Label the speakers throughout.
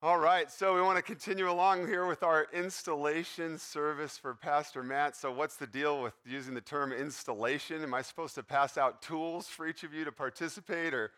Speaker 1: All right, so we want to continue along here with our installation service for Pastor Matt. So, what's the deal with using the term installation? Am I supposed to pass out tools for each of you to participate, or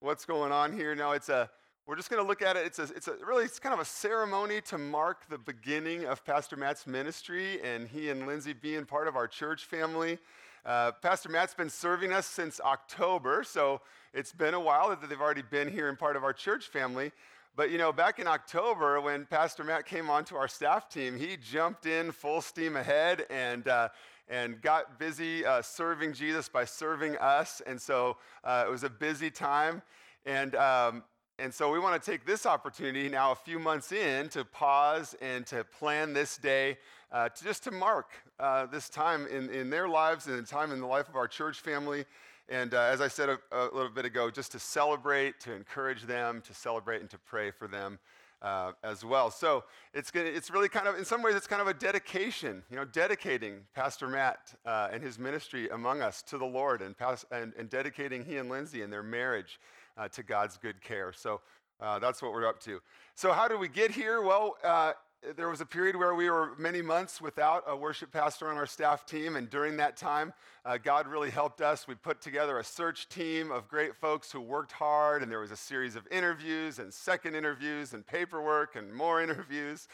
Speaker 1: what's going on here? No, it's a we're just going to look at it. It's a, it's a really it's kind of a ceremony to mark the beginning of Pastor Matt's ministry and he and Lindsay being part of our church family. Uh, Pastor Matt's been serving us since October, so it's been a while that they've already been here and part of our church family. But you know, back in October, when Pastor Matt came onto our staff team, he jumped in full steam ahead and uh, and got busy uh, serving Jesus by serving us. And so uh, it was a busy time. And um, and so we want to take this opportunity now, a few months in, to pause and to plan this day, uh, to just to mark uh, this time in, in their lives and the time in the life of our church family. And uh, as I said a, a, little bit ago, just to celebrate, to encourage them, to celebrate, and to pray for them uh, as well. So it's, gonna, it's really kind of, in some ways, it's kind of a dedication, you know, dedicating Pastor Matt uh, and his ministry among us to the Lord and, and, and dedicating he and Lindsay and their marriage uh, to God's good care. So uh, that's what we're up to. So, how did we get here? Well, uh, there was a period where we were many months without a worship pastor on our staff team, and during that time, uh, God really helped us. We put together a search team of great folks who worked hard, and there was a series of interviews and second interviews and paperwork and more interviews,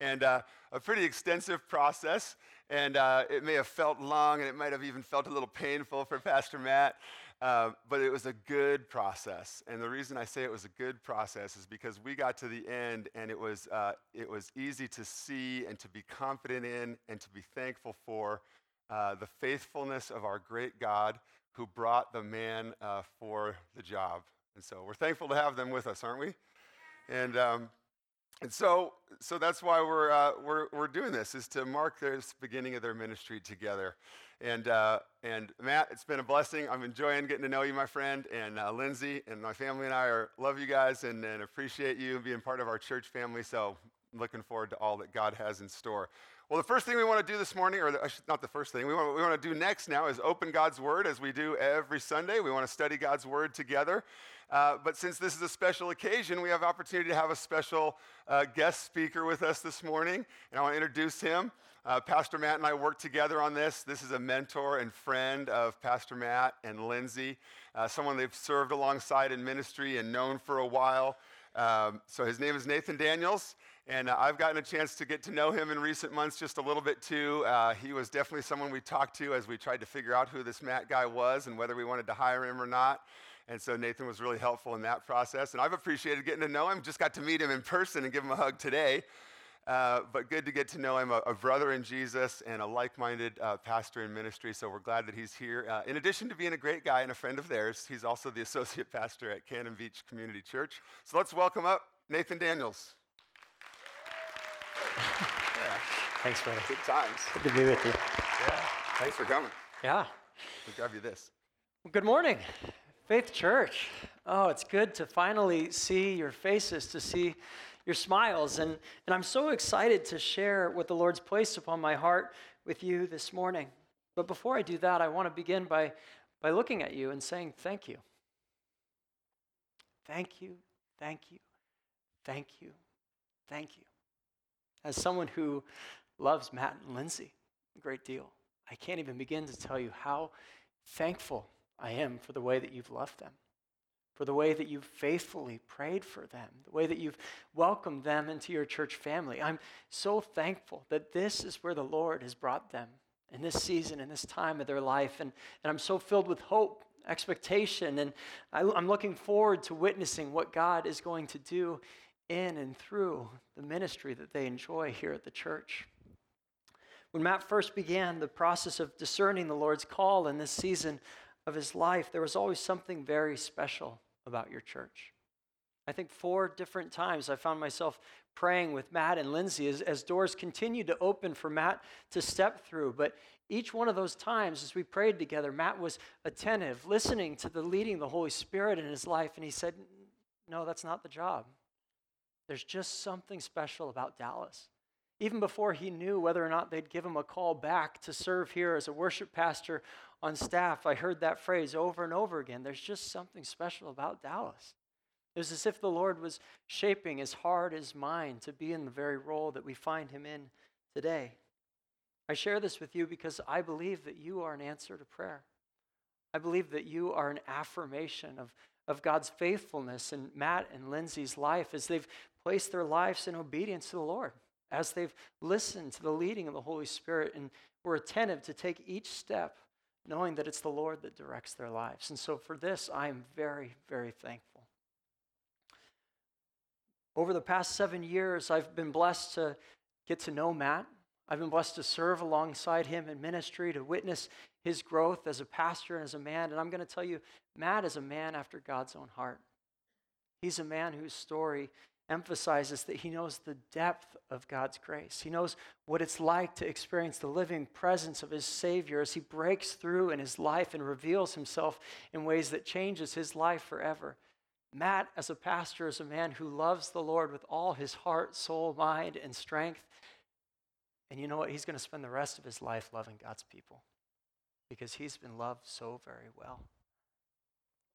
Speaker 1: and uh, a pretty extensive process. And uh, it may have felt long, and it might have even felt a little painful for Pastor Matt. Uh, but it was a good process. And the reason I say it was a good process is because we got to the end and it was, uh, it was easy to see and to be confident in and to be thankful for uh, the faithfulness of our great God who brought the man uh, for the job. And so we're thankful to have them with us, aren't we? And, um, and so, so that's why we're, uh, we're, we're doing this, is to mark this beginning of their ministry together. And, uh, and Matt, it's been a blessing. I'm enjoying getting to know you, my friend. And uh, Lindsay and my family and I are, love you guys and, and appreciate you being part of our church family. So I'm looking forward to all that God has in store. Well, the first thing we want to do this morning, or the, not the first thing, we want, we want to do next now is open God's Word as we do every Sunday. We want to study God's Word together. Uh, but since this is a special occasion, we have opportunity to have a special uh, guest speaker with us this morning. And I want to introduce him. Uh, Pastor Matt and I work together on this. This is a mentor and friend of Pastor Matt and Lindsay, uh, someone they've served alongside in ministry and known for a while. Um, so his name is Nathan Daniels. And uh, I've gotten a chance to get to know him in recent months just a little bit too. Uh, he was definitely someone we talked to as we tried to figure out who this Matt guy was and whether we wanted to hire him or not. And so Nathan was really helpful in that process. And I've appreciated getting to know him. Just got to meet him in person and give him a hug today. Uh, but good to get to know him, a, a brother in Jesus and a like minded uh, pastor in ministry. So we're glad that he's here. Uh, in addition to being a great guy and a friend of theirs, he's also the associate pastor at Cannon Beach Community Church. So let's welcome up Nathan Daniels.
Speaker 2: yeah. Thanks, brother.
Speaker 1: Good times.
Speaker 2: Good to be with you.
Speaker 1: Yeah. Thanks for coming.
Speaker 2: Yeah.
Speaker 1: We'll grab you this.
Speaker 2: Well, good morning, Faith Church. Oh, it's good to finally see your faces, to see your smiles. And, and I'm so excited to share what the Lord's placed upon my heart with you this morning. But before I do that, I want to begin by, by looking at you and saying thank you. Thank you, thank you, thank you, thank you. As someone who loves Matt and Lindsay a great deal, I can't even begin to tell you how thankful I am for the way that you've loved them for the way that you've faithfully prayed for them, the way that you've welcomed them into your church family. I'm so thankful that this is where the Lord has brought them in this season, in this time of their life. And, and I'm so filled with hope, expectation, and I, I'm looking forward to witnessing what God is going to do in and through the ministry that they enjoy here at the church. When Matt first began the process of discerning the Lord's call in this season of his life, there was always something very special about your church. I think four different times I found myself praying with Matt and Lindsay as, as doors continued to open for Matt to step through. But each one of those times, as we prayed together, Matt was attentive, listening to the leading the Holy Spirit in his life. And he said, No, that's not the job. There's just something special about Dallas. Even before he knew whether or not they'd give him a call back to serve here as a worship pastor on staff, I heard that phrase over and over again. There's just something special about Dallas. It was as if the Lord was shaping his heart, his mind to be in the very role that we find him in today. I share this with you because I believe that you are an answer to prayer. I believe that you are an affirmation of, of God's faithfulness in Matt and Lindsay's life as they've placed their lives in obedience to the Lord, as they've listened to the leading of the Holy Spirit and were attentive to take each step, knowing that it's the Lord that directs their lives. And so for this, I am very, very thankful. Over the past seven years, I've been blessed to get to know Matt. I've been blessed to serve alongside him in ministry, to witness his growth as a pastor and as a man. And I'm going to tell you, Matt is a man after God's own heart. He's a man whose story emphasizes that he knows the depth of God's grace. He knows what it's like to experience the living presence of his Savior as he breaks through in his life and reveals himself in ways that changes his life forever. Matt, as a pastor, is a man who loves the Lord with all his heart, soul, mind, and strength. And you know what? He's going to spend the rest of his life loving God's people because he's been loved so very well.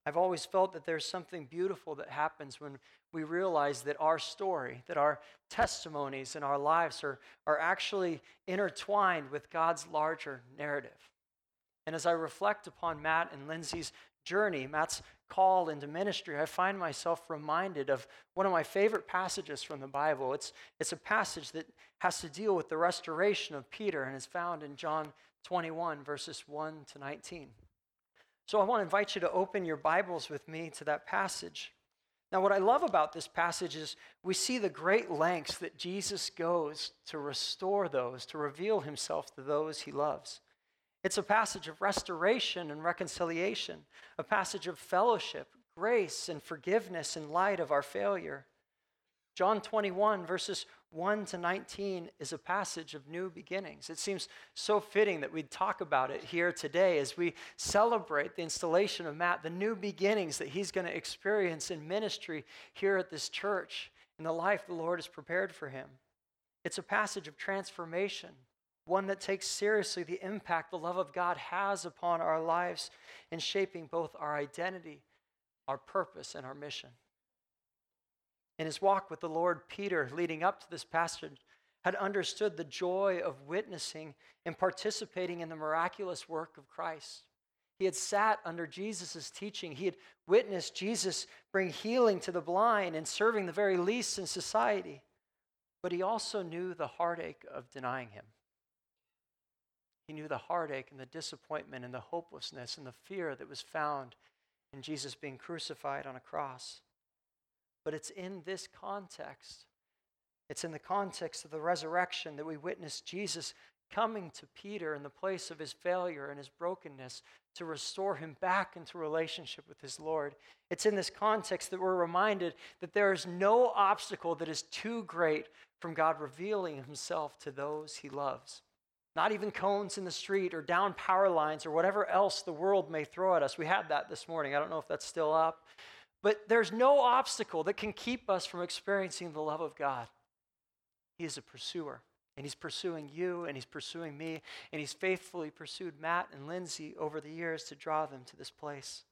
Speaker 2: I've always felt that there's something beautiful that happens when we realize that our story, that our testimonies and our lives are, are actually intertwined with God's larger narrative. And as I reflect upon Matt and Lindsay's journey, Matt's call into ministry, I find myself reminded of one of my favorite passages from the Bible. It's, it's a passage that has to deal with the restoration of Peter and is found in John 21, verses 1 to 19. So I want to invite you to open your Bibles with me to that passage. Now, what I love about this passage is we see the great lengths that Jesus goes to restore those, to reveal himself to those he loves. It's a passage of restoration and reconciliation, a passage of fellowship, grace, and forgiveness in light of our failure. John 21, verses 1 to 19, is a passage of new beginnings. It seems so fitting that we'd talk about it here today as we celebrate the installation of Matt, the new beginnings that he's going to experience in ministry here at this church, and the life the Lord has prepared for him. It's a passage of transformation one that takes seriously the impact the love of God has upon our lives in shaping both our identity, our purpose, and our mission. In his walk with the Lord, Peter, leading up to this passage, had understood the joy of witnessing and participating in the miraculous work of Christ. He had sat under Jesus' teaching. He had witnessed Jesus bring healing to the blind and serving the very least in society. But he also knew the heartache of denying him. He knew the heartache and the disappointment and the hopelessness and the fear that was found in Jesus being crucified on a cross. But it's in this context, it's in the context of the resurrection that we witness Jesus coming to Peter in the place of his failure and his brokenness to restore him back into relationship with his Lord. It's in this context that we're reminded that there is no obstacle that is too great from God revealing himself to those he loves not even cones in the street or down power lines or whatever else the world may throw at us. We had that this morning. I don't know if that's still up. But there's no obstacle that can keep us from experiencing the love of God. He is a pursuer, and He's pursuing you, and He's pursuing me, and He's faithfully pursued Matt and Lindsay over the years to draw them to this place.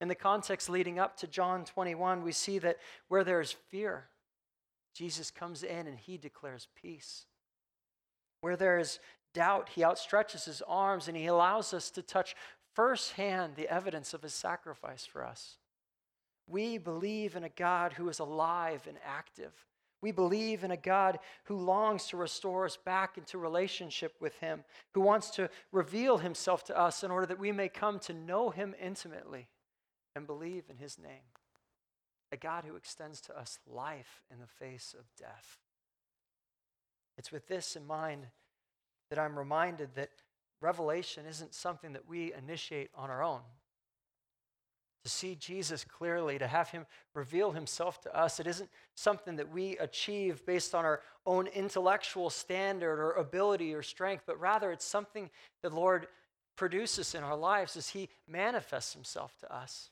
Speaker 2: In the context leading up to John 21, we see that where there is fear, Jesus comes in and He declares peace. Where there is doubt, he outstretches his arms and he allows us to touch firsthand the evidence of his sacrifice for us. We believe in a God who is alive and active. We believe in a God who longs to restore us back into relationship with Him, who wants to reveal Himself to us in order that we may come to know Him intimately and believe in His name. A God who extends to us life in the face of death. It's with this in mind that I'm reminded that revelation isn't something that we initiate on our own. To see Jesus clearly, to have him reveal himself to us, it isn't something that we achieve based on our own intellectual standard or ability or strength, but rather it's something the Lord produces in our lives as he manifests himself to us.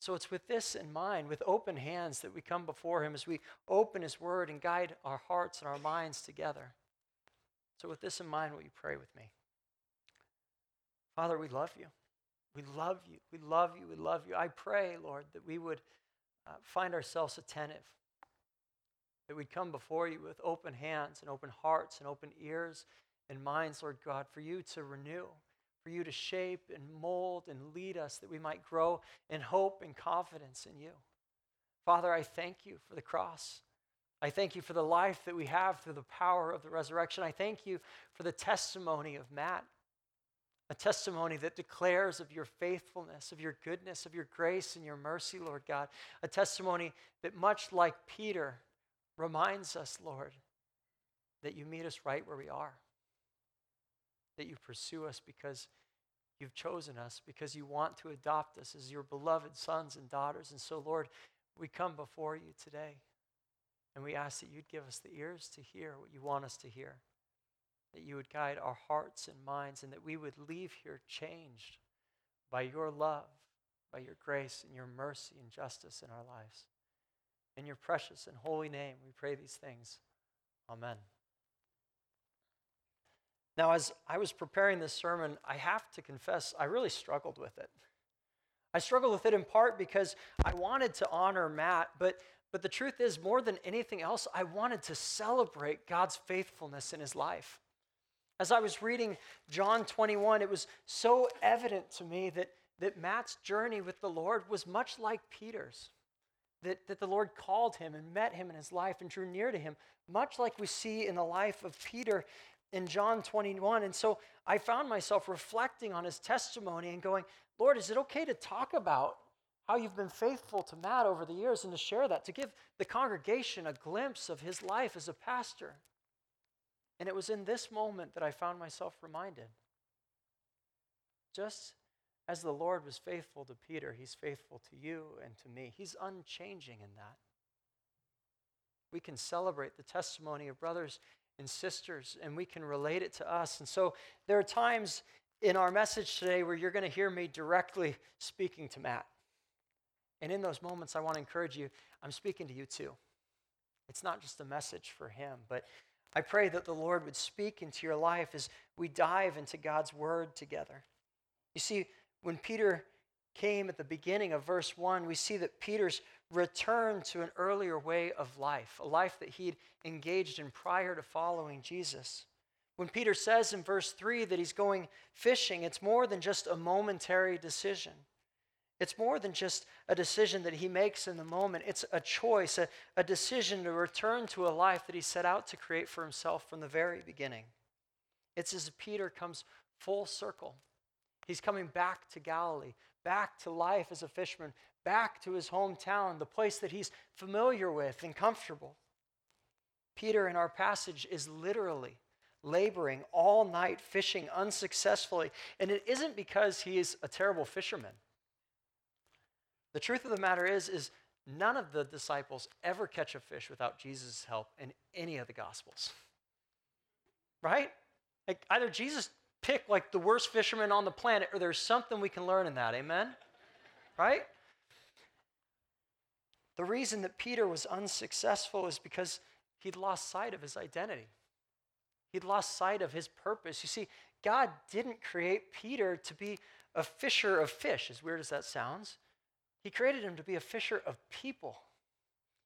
Speaker 2: So it's with this in mind, with open hands, that we come before Him as we open His Word and guide our hearts and our minds together. So, with this in mind, will you pray with me? Father, we love you. We love you. We love you. We love you. I pray, Lord, that we would uh, find ourselves attentive. That we'd come before you with open hands and open hearts and open ears and minds, Lord God, for you to renew, for you to shape and mold and lead us, that we might grow in hope and confidence in you. Father, I thank you for the cross. I thank you for the life that we have through the power of the resurrection. I thank you for the testimony of Matt, a testimony that declares of your faithfulness, of your goodness, of your grace and your mercy, Lord God. A testimony that, much like Peter, reminds us, Lord, that you meet us right where we are, that you pursue us because you've chosen us, because you want to adopt us as your beloved sons and daughters. And so, Lord, we come before you today. And we ask that you'd give us the ears to hear what you want us to hear, that you would guide our hearts and minds, and that we would leave here changed by your love, by your grace, and your mercy and justice in our lives. In your precious and holy name, we pray these things. Amen. Now, as I was preparing this sermon, I have to confess, I really struggled with it. I struggled with it in part because I wanted to honor Matt, but but the truth is, more than anything else, I wanted to celebrate God's faithfulness in his life. As I was reading John 21, it was so evident to me that, that Matt's journey with the Lord was much like Peter's. That, that the Lord called him and met him in his life and drew near to him, much like we see in the life of Peter in John 21. And so I found myself reflecting on his testimony and going, Lord, is it okay to talk about how you've been faithful to Matt over the years and to share that, to give the congregation a glimpse of his life as a pastor. And it was in this moment that I found myself reminded. Just as the Lord was faithful to Peter, he's faithful to you and to me. He's unchanging in that. We can celebrate the testimony of brothers and sisters, and we can relate it to us. And so there are times in our message today where you're going to hear me directly speaking to Matt. And in those moments, I want to encourage you, I'm speaking to you too. It's not just a message for him, but I pray that the Lord would speak into your life as we dive into God's word together. You see, when Peter came at the beginning of verse 1, we see that Peter's return to an earlier way of life, a life that he'd engaged in prior to following Jesus. When Peter says in verse 3 that he's going fishing, it's more than just a momentary decision. It's more than just a decision that he makes in the moment. It's a choice, a, a decision to return to a life that he set out to create for himself from the very beginning. It's as Peter comes full circle. He's coming back to Galilee, back to life as a fisherman, back to his hometown, the place that he's familiar with and comfortable. Peter in our passage is literally laboring all night fishing unsuccessfully. And it isn't because he is a terrible fisherman. The truth of the matter is, is none of the disciples ever catch a fish without Jesus' help in any of the gospels. Right? Like either Jesus picked like the worst fisherman on the planet, or there's something we can learn in that. Amen? Right? The reason that Peter was unsuccessful is because he'd lost sight of his identity. He'd lost sight of his purpose. You see, God didn't create Peter to be a fisher of fish, as weird as that sounds. He created him to be a fisher of people.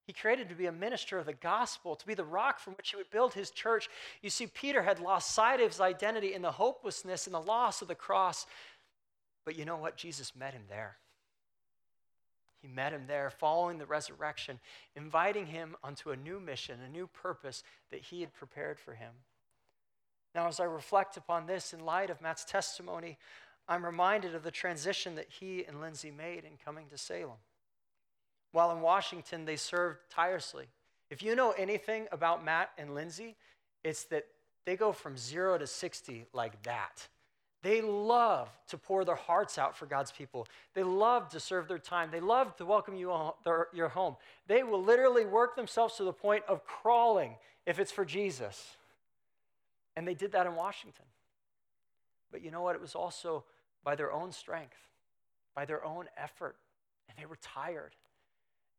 Speaker 2: He created to be a minister of the gospel, to be the rock from which he would build his church. You see, Peter had lost sight of his identity in the hopelessness and the loss of the cross. But you know what? Jesus met him there. He met him there following the resurrection, inviting him onto a new mission, a new purpose that he had prepared for him. Now, as I reflect upon this in light of Matt's testimony, I'm reminded of the transition that he and Lindsay made in coming to Salem. While in Washington, they served tirelessly. If you know anything about Matt and Lindsay, it's that they go from zero to 60 like that. They love to pour their hearts out for God's people. They love to serve their time. They love to welcome you their, your home. They will literally work themselves to the point of crawling if it's for Jesus. And they did that in Washington. But you know what? It was also by their own strength, by their own effort, and they were tired.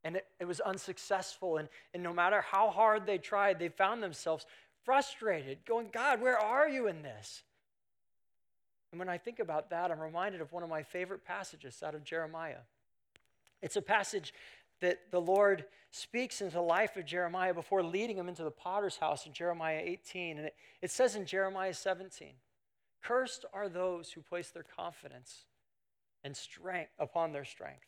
Speaker 2: And it, it was unsuccessful. And, and no matter how hard they tried, they found themselves frustrated, going, God, where are you in this? And when I think about that, I'm reminded of one of my favorite passages out of Jeremiah. It's a passage that the Lord speaks into the life of Jeremiah before leading him into the potter's house in Jeremiah 18. And it, it says in Jeremiah 17, Cursed are those who place their confidence and strength upon their strength.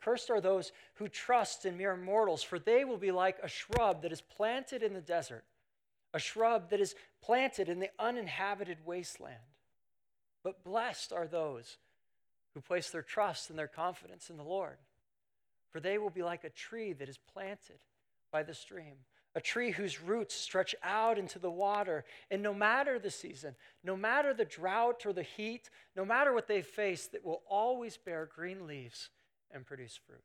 Speaker 2: Cursed are those who trust in mere mortals, for they will be like a shrub that is planted in the desert, a shrub that is planted in the uninhabited wasteland. But blessed are those who place their trust and their confidence in the Lord, for they will be like a tree that is planted by the stream, a tree whose roots stretch out into the water. And no matter the season, no matter the drought or the heat, no matter what they face, that will always bear green leaves and produce fruit.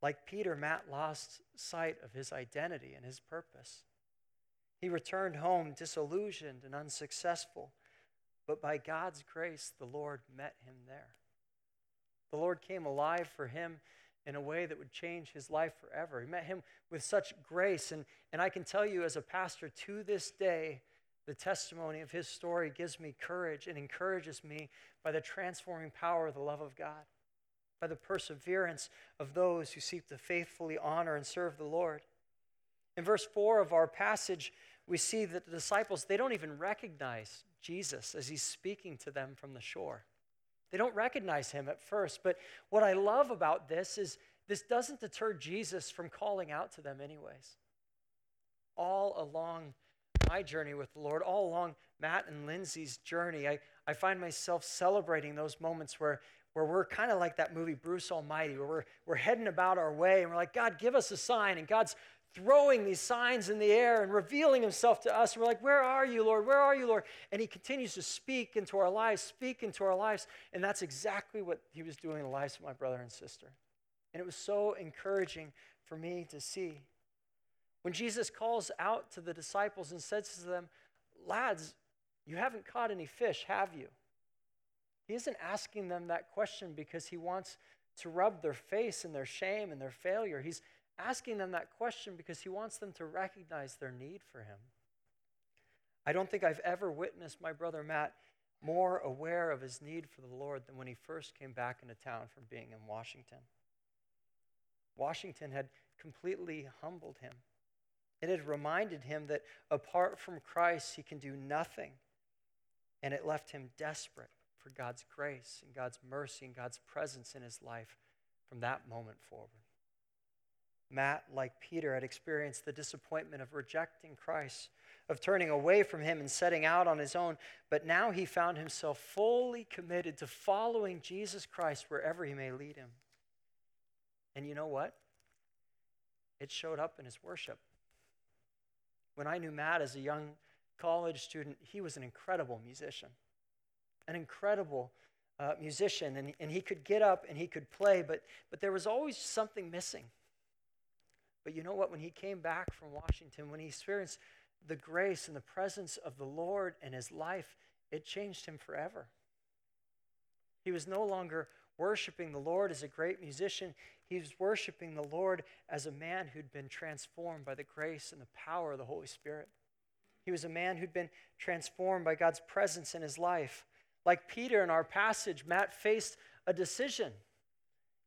Speaker 2: Like Peter, Matt lost sight of his identity and his purpose. He returned home disillusioned and unsuccessful, but by God's grace, the Lord met him there. The Lord came alive for him in a way that would change his life forever. He met him with such grace. And, and I can tell you, as a pastor, to this day, the testimony of his story gives me courage and encourages me by the transforming power of the love of God, by the perseverance of those who seek to faithfully honor and serve the Lord. In verse 4 of our passage, we see that the disciples, they don't even recognize Jesus as he's speaking to them from the shore. They don't recognize him at first. But what I love about this is this doesn't deter Jesus from calling out to them, anyways. All along my journey with the Lord, all along Matt and Lindsay's journey, I, I find myself celebrating those moments where, where we're kind of like that movie, Bruce Almighty, where we're, we're heading about our way and we're like, God, give us a sign. And God's throwing these signs in the air and revealing himself to us. And we're like, Where are you, Lord? Where are you, Lord? And he continues to speak into our lives, speak into our lives. And that's exactly what he was doing in the lives of my brother and sister. And it was so encouraging for me to see. When Jesus calls out to the disciples and says to them, Lads, you haven't caught any fish, have you? He isn't asking them that question because he wants to rub their face in their shame and their failure. He's asking them that question because he wants them to recognize their need for him. I don't think I've ever witnessed my brother Matt more aware of his need for the Lord than when he first came back into town from being in Washington. Washington had completely humbled him. It had reminded him that apart from Christ, he can do nothing. And it left him desperate for God's grace and God's mercy and God's presence in his life from that moment forward. Matt, like Peter, had experienced the disappointment of rejecting Christ, of turning away from him and setting out on his own, but now he found himself fully committed to following Jesus Christ wherever he may lead him. And you know what? It showed up in his worship. When I knew Matt as a young college student, he was an incredible musician, an incredible uh, musician, and, and he could get up and he could play, but, but there was always something missing. But you know what? When he came back from Washington, when he experienced the grace and the presence of the Lord in his life, it changed him forever. He was no longer worshiping the Lord as a great musician. He was worshiping the Lord as a man who'd been transformed by the grace and the power of the Holy Spirit. He was a man who'd been transformed by God's presence in his life. Like Peter in our passage, Matt faced a decision.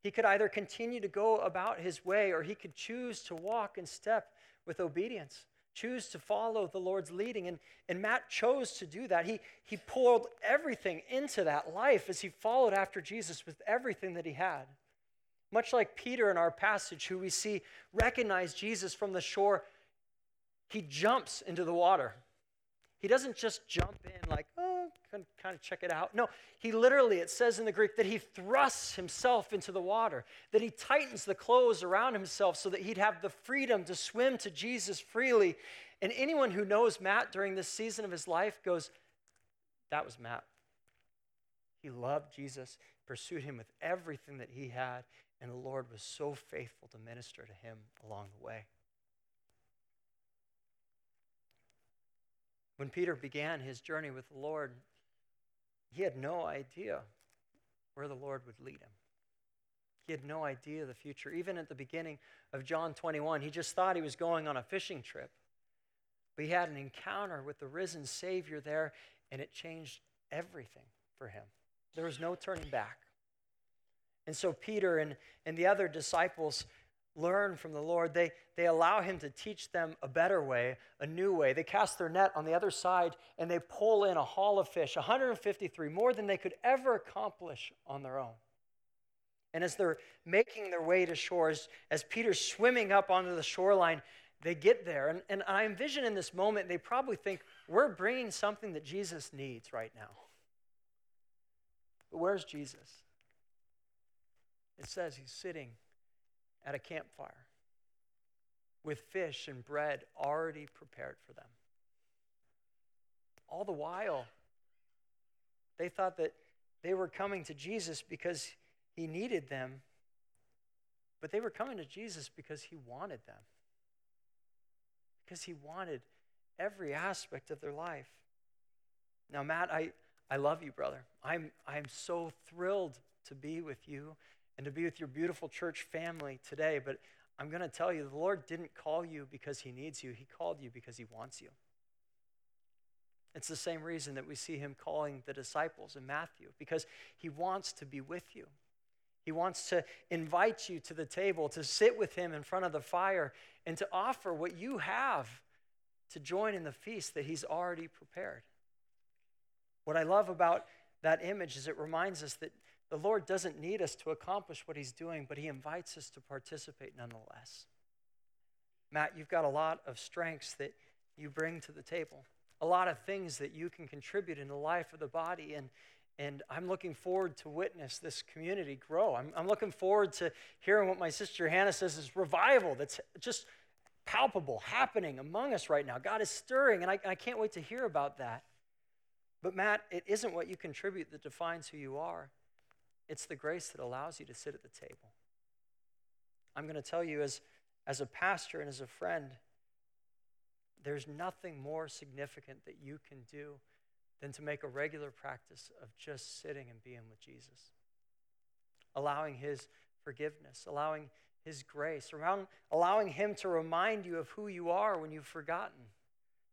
Speaker 2: He could either continue to go about his way or he could choose to walk in step with obedience, choose to follow the Lord's leading. And, and Matt chose to do that. He, he poured everything into that life as he followed after Jesus with everything that he had. Much like Peter in our passage, who we see recognize Jesus from the shore, he jumps into the water. He doesn't just jump in like, oh, kind of check it out. No, he literally, it says in the Greek that he thrusts himself into the water, that he tightens the clothes around himself so that he'd have the freedom to swim to Jesus freely. And anyone who knows Matt during this season of his life goes, that was Matt. He loved Jesus, pursued him with everything that he had, and the Lord was so faithful to minister to him along the way. When Peter began his journey with the Lord, he had no idea where the Lord would lead him. He had no idea the future. Even at the beginning of John 21, he just thought he was going on a fishing trip. But he had an encounter with the risen Savior there, and it changed everything for him. There was no turning back. And so Peter and, and the other disciples learn from the Lord. They, they allow him to teach them a better way, a new way. They cast their net on the other side and they pull in a haul of fish, 153, more than they could ever accomplish on their own. And as they're making their way to shores, as Peter's swimming up onto the shoreline, they get there. And, and I envision in this moment, they probably think, we're bringing something that Jesus needs right now. But where's Jesus? It says he's sitting at a campfire with fish and bread already prepared for them. All the while, they thought that they were coming to Jesus because he needed them, but they were coming to Jesus because he wanted them, because he wanted every aspect of their life. Now, Matt, I, I love you, brother. I'm, I'm so thrilled to be with you and to be with your beautiful church family today. But I'm going to tell you, the Lord didn't call you because he needs you, he called you because he wants you. It's the same reason that we see him calling the disciples in Matthew, because he wants to be with you. He wants to invite you to the table, to sit with him in front of the fire, and to offer what you have to join in the feast that he's already prepared. What I love about that image is it reminds us that the Lord doesn't need us to accomplish what He's doing, but He invites us to participate nonetheless. Matt, you've got a lot of strengths that you bring to the table, a lot of things that you can contribute in the life of the body. And, and I'm looking forward to witness this community grow. I'm, I'm looking forward to hearing what my sister Hannah says is revival that's just palpable, happening among us right now. God is stirring, and I, I can't wait to hear about that. But Matt, it isn't what you contribute that defines who you are. It's the grace that allows you to sit at the table. I'm going to tell you, as, as a pastor and as a friend, there's nothing more significant that you can do than to make a regular practice of just sitting and being with Jesus, allowing His forgiveness, allowing His grace, around, allowing Him to remind you of who you are when you've forgotten,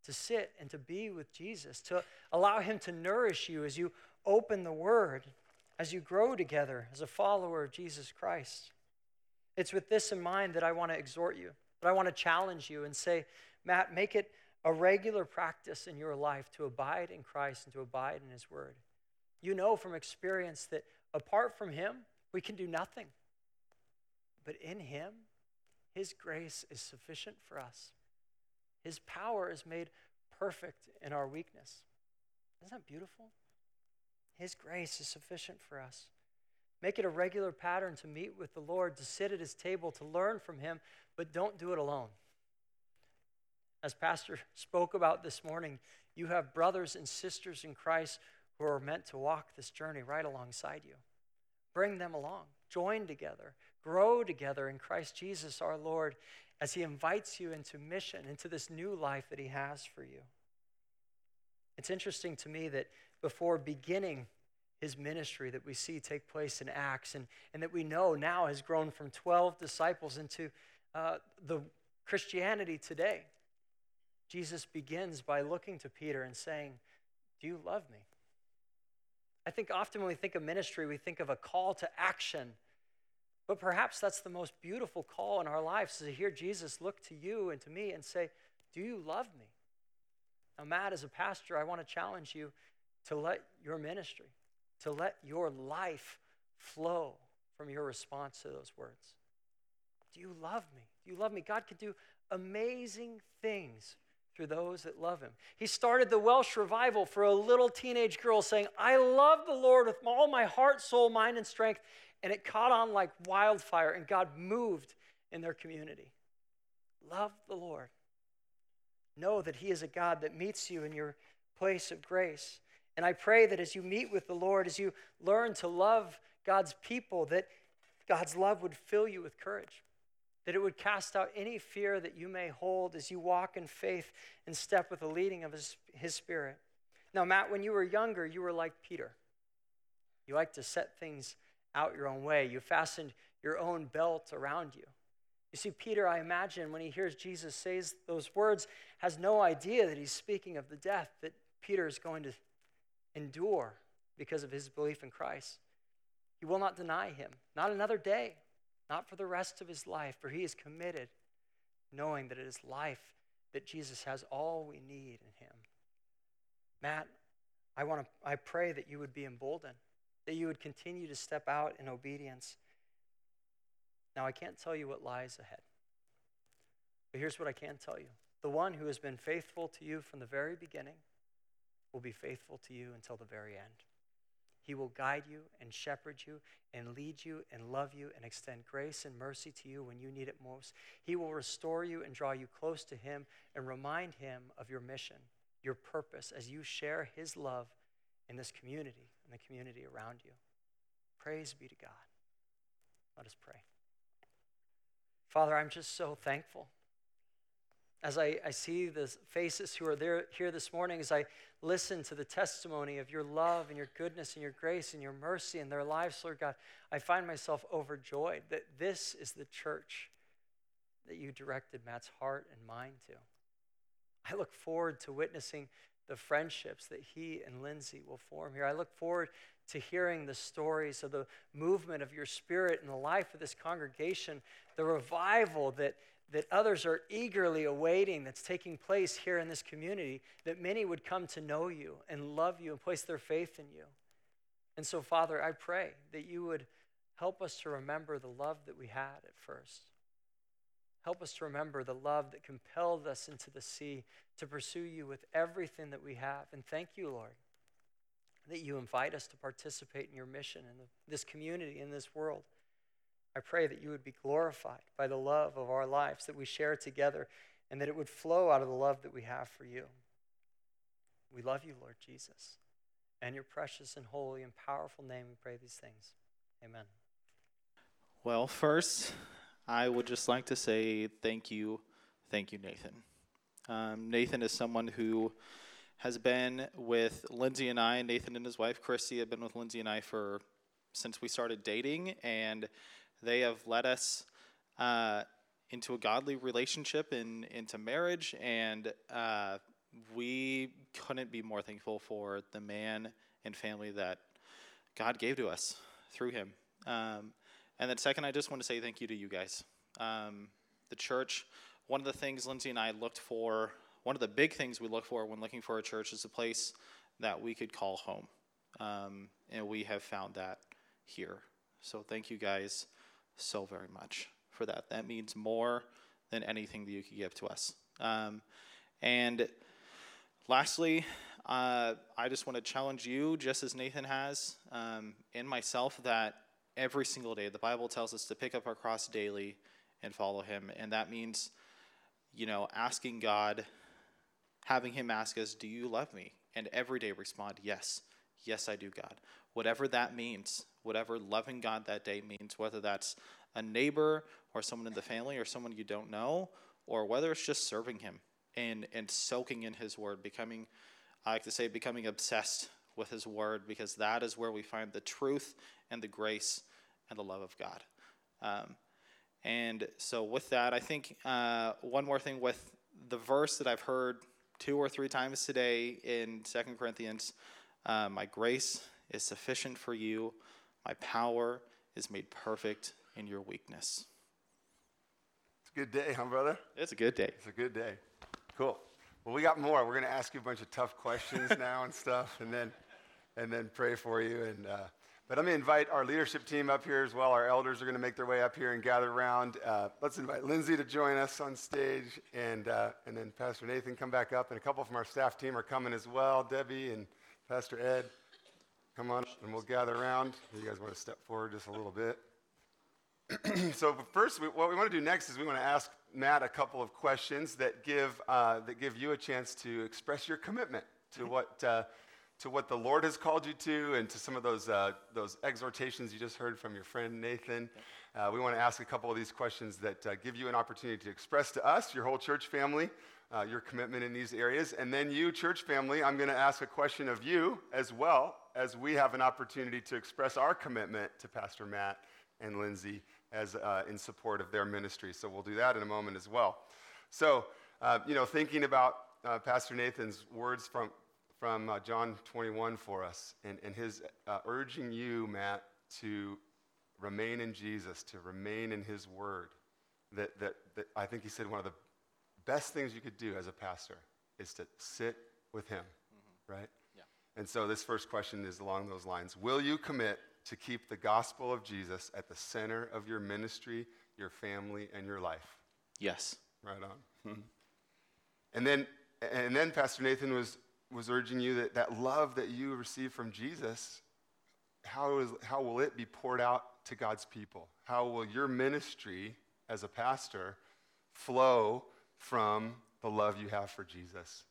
Speaker 2: to sit and to be with Jesus, to allow Him to nourish you as you open the Word as you grow together as a follower of Jesus Christ. It's with this in mind that I want to exhort you, that I want to challenge you and say, Matt, make it a regular practice in your life to abide in Christ and to abide in His Word. You know from experience that apart from Him, we can do nothing. But in Him, His grace is sufficient for us. His power is made perfect in our weakness. Isn't that beautiful? His grace is sufficient for us. Make it a regular pattern to meet with the Lord, to sit at his table, to learn from him, but don't do it alone. As Pastor spoke about this morning, you have brothers and sisters in Christ who are meant to walk this journey right alongside you. Bring them along, join together, grow together in Christ Jesus our Lord as he invites you into mission, into this new life that he has for you. It's interesting to me that before beginning his ministry that we see take place in Acts and, and that we know now has grown from 12 disciples into uh, the Christianity today. Jesus begins by looking to Peter and saying, Do you love me? I think often when we think of ministry, we think of a call to action. But perhaps that's the most beautiful call in our lives to hear Jesus look to you and to me and say, Do you love me? Now, Matt, as a pastor, I want to challenge you to let your ministry, to let your life flow from your response to those words. Do you love me? Do you love me? God could do amazing things through those that love him. He started the Welsh revival for a little teenage girl saying, I love the Lord with all my heart, soul, mind, and strength. And it caught on like wildfire, and God moved in their community. Love the Lord. Know that He is a God that meets you in your place of grace. And I pray that as you meet with the Lord, as you learn to love God's people, that God's love would fill you with courage, that it would cast out any fear that you may hold as you walk in faith and step with the leading of His, his Spirit. Now, Matt, when you were younger, you were like Peter. You liked to set things out your own way, you fastened your own belt around you. You see, Peter, I imagine, when he hears Jesus say those words, has no idea that he's speaking of the death that Peter is going to endure because of his belief in Christ. He will not deny him, not another day, not for the rest of his life, for he is committed, knowing that it is life that Jesus has all we need in him. Matt, I want to I pray that you would be emboldened, that you would continue to step out in obedience. Now I can't tell you what lies ahead. But here's what I can tell you. The one who has been faithful to you from the very beginning will be faithful to you until the very end. He will guide you and shepherd you and lead you and love you and extend grace and mercy to you when you need it most. He will restore you and draw you close to Him and remind Him of your mission, your purpose, as you share His love in this community and the community around you. Praise be to God. Let us pray. Father, I'm just so thankful as I, I see the faces who are there here this morning, as I listen to the testimony of your love and your goodness and your grace and your mercy in their lives, Lord God, I find myself overjoyed that this is the church that you directed Matt's heart and mind to. I look forward to witnessing the friendships that he and Lindsay will form here. I look forward to hearing the stories of the movement of your spirit in the life of this congregation, the revival that that others are eagerly awaiting that's taking place here in this community, that many would come to know you and love you and place their faith in you. And so, Father, I pray that you would help us to remember the love that we had at first. Help us to remember the love that compelled us into the sea to pursue you with everything that we have. And thank you, Lord, that you invite us to participate in your mission in this community, in this world. I pray that you would be glorified by the love of our lives that we share together and that it would flow out of the love that we have for you. We love you, Lord Jesus. And your precious and holy and powerful name, we pray these things. Amen.
Speaker 3: Well, first, I would just like to say thank you. Thank you, Nathan. Um, Nathan is someone who has been with Lindsay and I. And Nathan and his wife, Christy, have been with Lindsay and I for since we started dating. And they have led us uh, into a godly relationship and into marriage, and uh, we couldn't be more thankful for the man and family that God gave to us through him. Um, and then, second, I just want to say thank you to you guys. Um, the church, one of the things Lindsay and I looked for, one of the big things we look for when looking for a church is a place that we could call home. Um, and we have found that here. So, thank you guys so very much for that. That means more than anything that you could give to us. Um, and lastly, uh, I just want to challenge you, just as Nathan has, um, and myself, that every single day, the Bible tells us to pick up our cross daily and follow Him. And that means, you know, asking God, having Him ask us, Do you love me? And every day respond, Yes, yes, I do, God. Whatever that means, whatever loving God that day means, whether that's a neighbor or someone in the family or someone you don't know, or whether it's just serving Him and, and soaking in His Word, becoming, I like to say, becoming obsessed with His Word, because that is where we find the truth and the grace and the love of God. Um, and so, with that, I think uh, one more thing with the verse that I've heard two or three times today in Second Corinthians uh, My grace is sufficient for you, my power is made perfect in your weakness.
Speaker 1: It's a good day, huh, brother?
Speaker 3: It's a good day.
Speaker 1: It's a good day. Cool. Well, we got more. We're going to ask you a bunch of tough questions now and stuff, and then, and then pray for you. And uh, but I'm going to invite our leadership team up here as well. Our elders are going to make their way up here and gather around. Uh, let's invite Lindsay to join us on stage, and uh, and then Pastor Nathan come back up, and a couple from our staff team are coming as well. Debbie and Pastor Ed, come on, and we'll gather around. You guys want to step forward just a little bit? so first, we, what we want to do next is we want to ask Matt a couple of questions that give, uh, that give you a chance to express your commitment to what, uh, to what the Lord has called you to and to some of those, uh, those exhortations you just heard from your friend Nathan. Uh, we want to ask a couple of these questions that uh, give you an opportunity to express to us, your whole church family, uh, your commitment in these areas. And then you, church family, I'm going to ask a question of you as well as we have an opportunity to express our commitment to Pastor Matt and Lindsay as uh, in support of their ministry. So we'll do that in a moment as well. So, uh, you know, thinking about uh, Pastor Nathan's words from, from uh, John 21 for us and, and his uh, urging you, Matt, to remain in Jesus, to remain in His Word, that, that, that I think he said one of the best things you could do as a pastor is to sit with Him, right? And so this first question is along those lines Will you commit to keep the gospel of Jesus at the center of your ministry, your family, and your life?
Speaker 3: Yes.
Speaker 1: Right on. Hmm. and then, and then Pastor Nathan was, was urging you that that love that you receive from Jesus, how, is, how will it be poured out to God's people? How will your ministry as a pastor flow from the love you have for Jesus?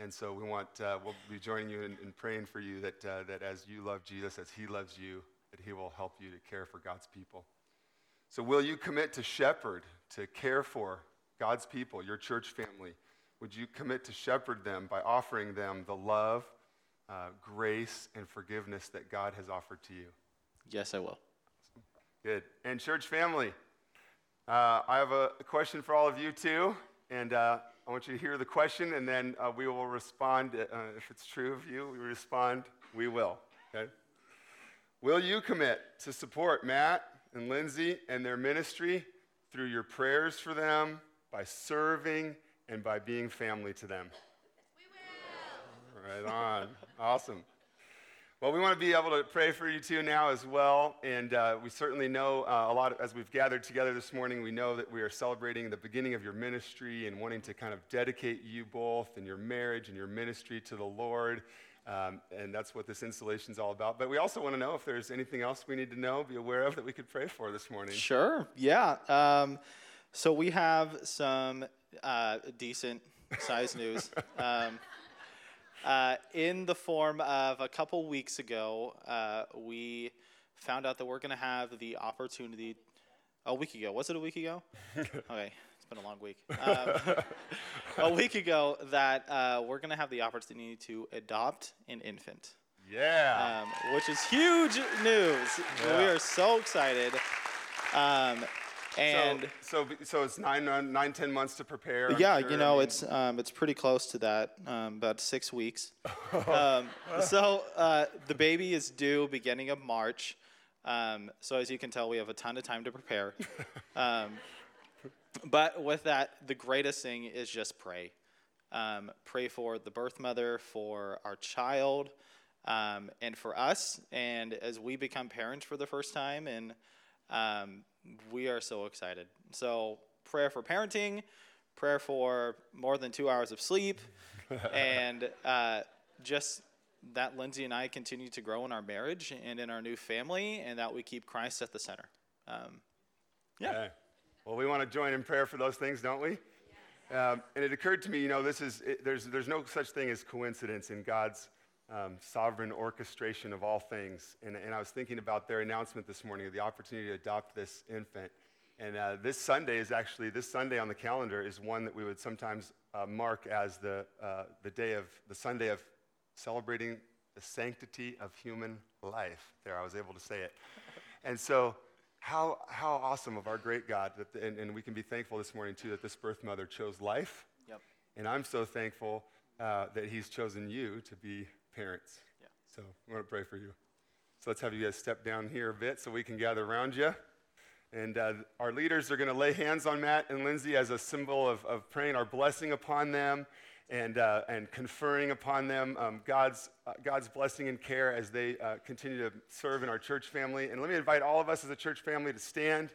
Speaker 1: And so we want, uh, we'll be joining you in, in praying for you that, uh, that as you love Jesus, as he loves you, that he will help you to care for God's people. So, will you commit to shepherd, to care for God's people, your church family? Would you commit to shepherd them by offering them the love, uh, grace, and forgiveness that God has offered to you?
Speaker 3: Yes, I will.
Speaker 1: Good. And, church family, uh, I have a question for all of you, too. And uh, I want you to hear the question, and then uh, we will respond. Uh, if it's true of you, we respond, we will. Okay? Will you commit to support Matt and Lindsay and their ministry through your prayers for them, by serving, and by being family to them? We will. Right on. awesome. Well, we want to be able to pray for you too now as well. And uh, we certainly know uh, a lot, of, as we've gathered together this morning, we know that we are celebrating the beginning of your ministry and wanting to kind of dedicate you both and your marriage and your ministry to the Lord. Um, and that's what this installation is all about. But we also want to know if there's anything else we need to know, be aware of that we could pray for this morning.
Speaker 3: Sure. Yeah. Um, so we have some uh, decent size news. Um, uh, in the form of a couple weeks ago, uh, we found out that we're going to have the opportunity. A week ago. Was it a week ago? okay, it's been a long week. Um, a week ago, that uh, we're going to have the opportunity to adopt an infant,
Speaker 1: Yeah.
Speaker 3: um, which is huge news. We are so excited. Um, and
Speaker 1: so, so, so it's nine, nine, ten months to prepare. I'm
Speaker 3: yeah,
Speaker 1: sure.
Speaker 3: you
Speaker 1: I
Speaker 3: know,
Speaker 1: mean-
Speaker 3: it's um, it's pretty close to that, um, about six weeks. um, so uh, the baby is due beginning of March. Um, so as you can tell, we have a ton of time to prepare. Um, but with that, the greatest thing is just pray. Um, pray for the birth mother, for our child, um, and for us. And as we become parents for the first time, and um, we are so excited. So, prayer for parenting, prayer for more than two hours of sleep, and uh, just that Lindsay and I continue to grow in our marriage and in our new family, and that we keep Christ at the center. Um, yeah.
Speaker 1: Okay. Well, we want to join in prayer for those things, don't we? Um, and it occurred to me, you know, this is it, there's there's no such thing as coincidence in God's um, sovereign orchestration of all things. And, and I was thinking about their announcement this morning of the opportunity to adopt this infant. And uh, this Sunday is actually this Sunday on the calendar is one that we would sometimes uh, mark as the uh, the day of the Sunday of celebrating the sanctity of human life. There, I was able to say it. And so how, how awesome of our great God, that the, and, and we can be thankful this morning too that this birth mother chose life.
Speaker 3: Yep.
Speaker 1: And I'm so thankful uh, that he's chosen you to be parents.
Speaker 3: Yeah.
Speaker 1: So I want to pray for you. So let's have you guys step down here a bit so we can gather around you. And uh, our leaders are going to lay hands on Matt and Lindsay as a symbol of, of praying our blessing upon them and, uh, and conferring upon them um, God's, uh, God's blessing and care as they uh, continue to serve in our church family. And let me invite all of us as a church family to stand.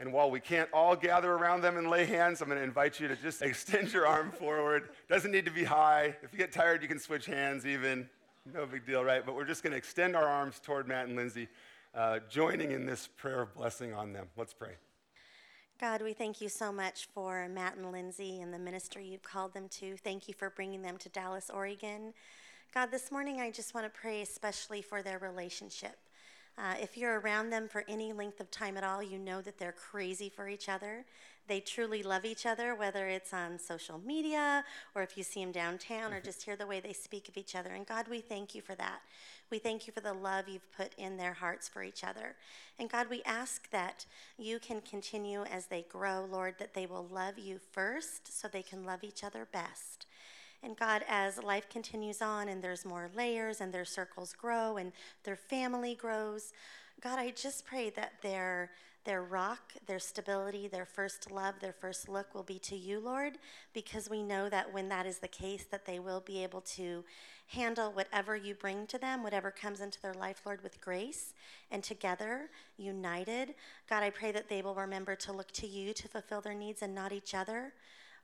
Speaker 1: And while we can't all gather around them and lay hands, I'm going to invite you to just extend your arm forward. Doesn't need to be high. If you get tired, you can switch hands even. No big deal, right? But we're just going to extend our arms toward Matt and Lindsay, uh, joining in this prayer of blessing on them. Let's pray.
Speaker 4: God, we thank you so much for Matt and Lindsay and the ministry you've called them to. Thank you for bringing them to Dallas, Oregon. God, this morning I just want to pray especially for their relationship. Uh, if you're around them for any length of time at all, you know that they're crazy for each other. They truly love each other, whether it's on social media or if you see them downtown or just hear the way they speak of each other. And God, we thank you for that. We thank you for the love you've put in their hearts for each other. And God, we ask that you can continue as they grow, Lord, that they will love you first so they can love each other best. And God, as life continues on and there's more layers and their circles grow and their family grows, God, I just pray that their their rock, their stability, their first love, their first look will be to you, Lord, because we know that when that is the case, that they will be able to handle whatever you bring to them, whatever comes into their life, Lord, with grace and together, united. God, I pray that they will remember to look to you to fulfill their needs and not each other.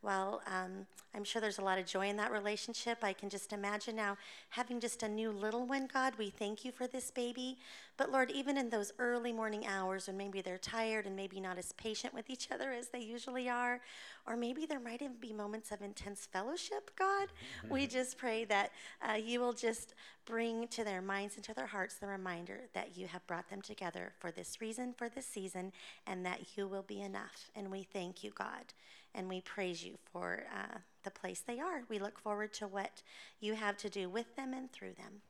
Speaker 4: Well, um, I'm sure there's a lot of joy in that relationship. I can just imagine now having just a new little one, God. We thank you for this baby. But Lord, even in those early morning hours when maybe they're tired and maybe not as patient with each other as they usually are, or maybe there might even be moments of intense fellowship, God, we just pray that uh, you will just bring to their minds and to their hearts the reminder that you have brought them together for this reason, for this season, and that you will be enough. And we thank you, God and we praise you for uh, the place they are. We look forward to what you have to do with them and through them.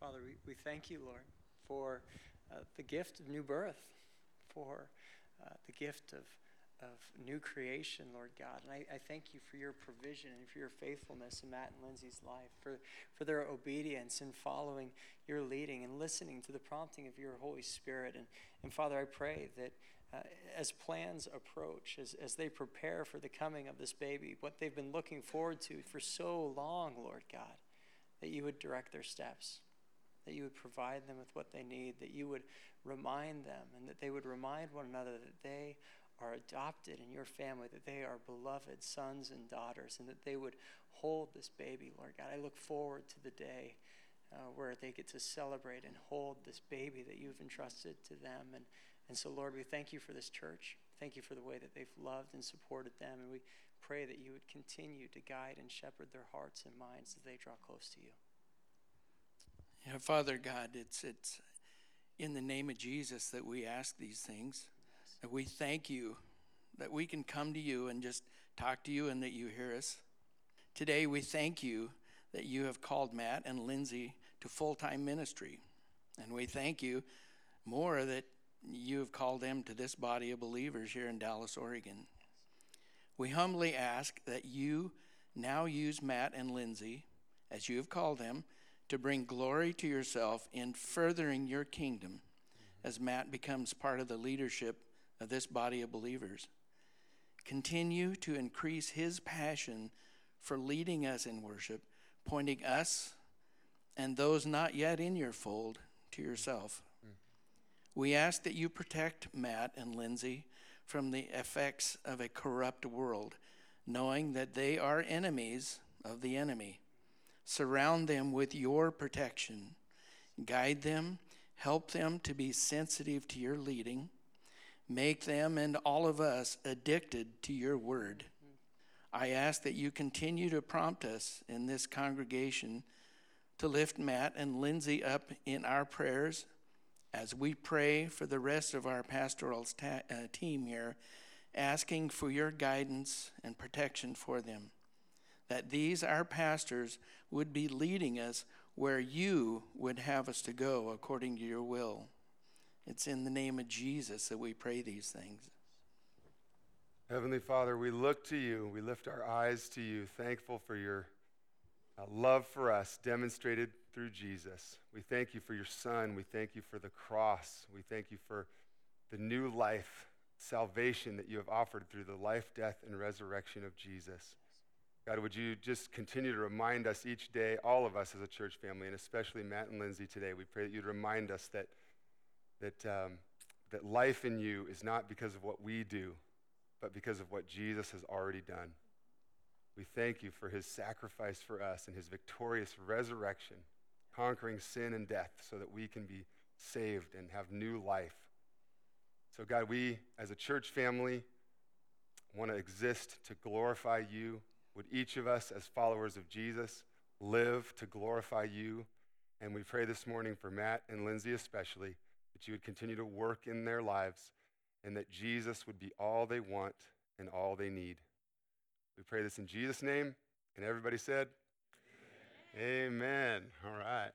Speaker 2: Father, we, we thank you, Lord, for uh, the gift of new birth, for uh, the gift of, of new creation, Lord God. And I, I thank you for your provision and for your faithfulness in Matt and Lindsay's life, for, for their obedience and following your leading and listening to the prompting of your Holy Spirit. And, and Father, I pray that uh, as plans approach, as, as they prepare for the coming of this baby, what they've been looking forward to for so long, Lord God, that you would direct their steps, that you would provide them with what they need, that you would remind them, and that they would remind one another that they are adopted in your family, that they are beloved sons and daughters, and that they would hold this baby, Lord God. I look forward to the day. Uh, where they get to celebrate and hold this baby that you've entrusted to them. And, and so, Lord, we thank you for this church. Thank you for the way that they've loved and supported them. And we pray that you would continue to guide and shepherd their hearts and minds as they draw close to you.
Speaker 5: Yeah, Father God, it's, it's in the name of Jesus that we ask these things. Yes. That we thank you that we can come to you and just talk to you and that you hear us. Today, we thank you that you have called Matt and Lindsay to full time ministry. And we thank you more that you have called them to this body of believers here in Dallas, Oregon. We humbly ask that you now use Matt and Lindsay, as you have called them, to bring glory to yourself in furthering your kingdom as Matt becomes part of the leadership of this body of believers. Continue to increase his passion for leading us in worship, pointing us and those not yet in your fold to yourself. We ask that you protect Matt and Lindsay from the effects of a corrupt world, knowing that they are enemies of the enemy. Surround them with your protection. Guide them, help them to be sensitive to your leading. Make them and all of us addicted to your word. I ask that you continue to prompt us in this congregation to lift Matt and Lindsay up in our prayers as we pray for the rest of our pastoral ta- uh, team here, asking for your guidance and protection for them. That these, our pastors, would be leading us where you would have us to go according to your will. It's in the name of Jesus that we pray these things.
Speaker 1: Heavenly Father, we look to you. We lift our eyes to you, thankful for your uh, love for us demonstrated through Jesus. We thank you for your Son. We thank you for the cross. We thank you for the new life, salvation that you have offered through the life, death, and resurrection of Jesus. God, would you just continue to remind us each day, all of us as a church family, and especially Matt and Lindsay today, we pray that you'd remind us that, that, um, that life in you is not because of what we do, but because of what Jesus has already done. We thank you for his sacrifice for us and his victorious resurrection conquering sin and death so that we can be saved and have new life. So, God, we as a church family want to exist to glorify you. Would each of us, as followers of Jesus, live to glorify you? And we pray this morning for Matt and Lindsay especially that you would continue to work in their lives and that Jesus would be all they want and all they need. We pray this in Jesus' name. And everybody said, Amen. All right.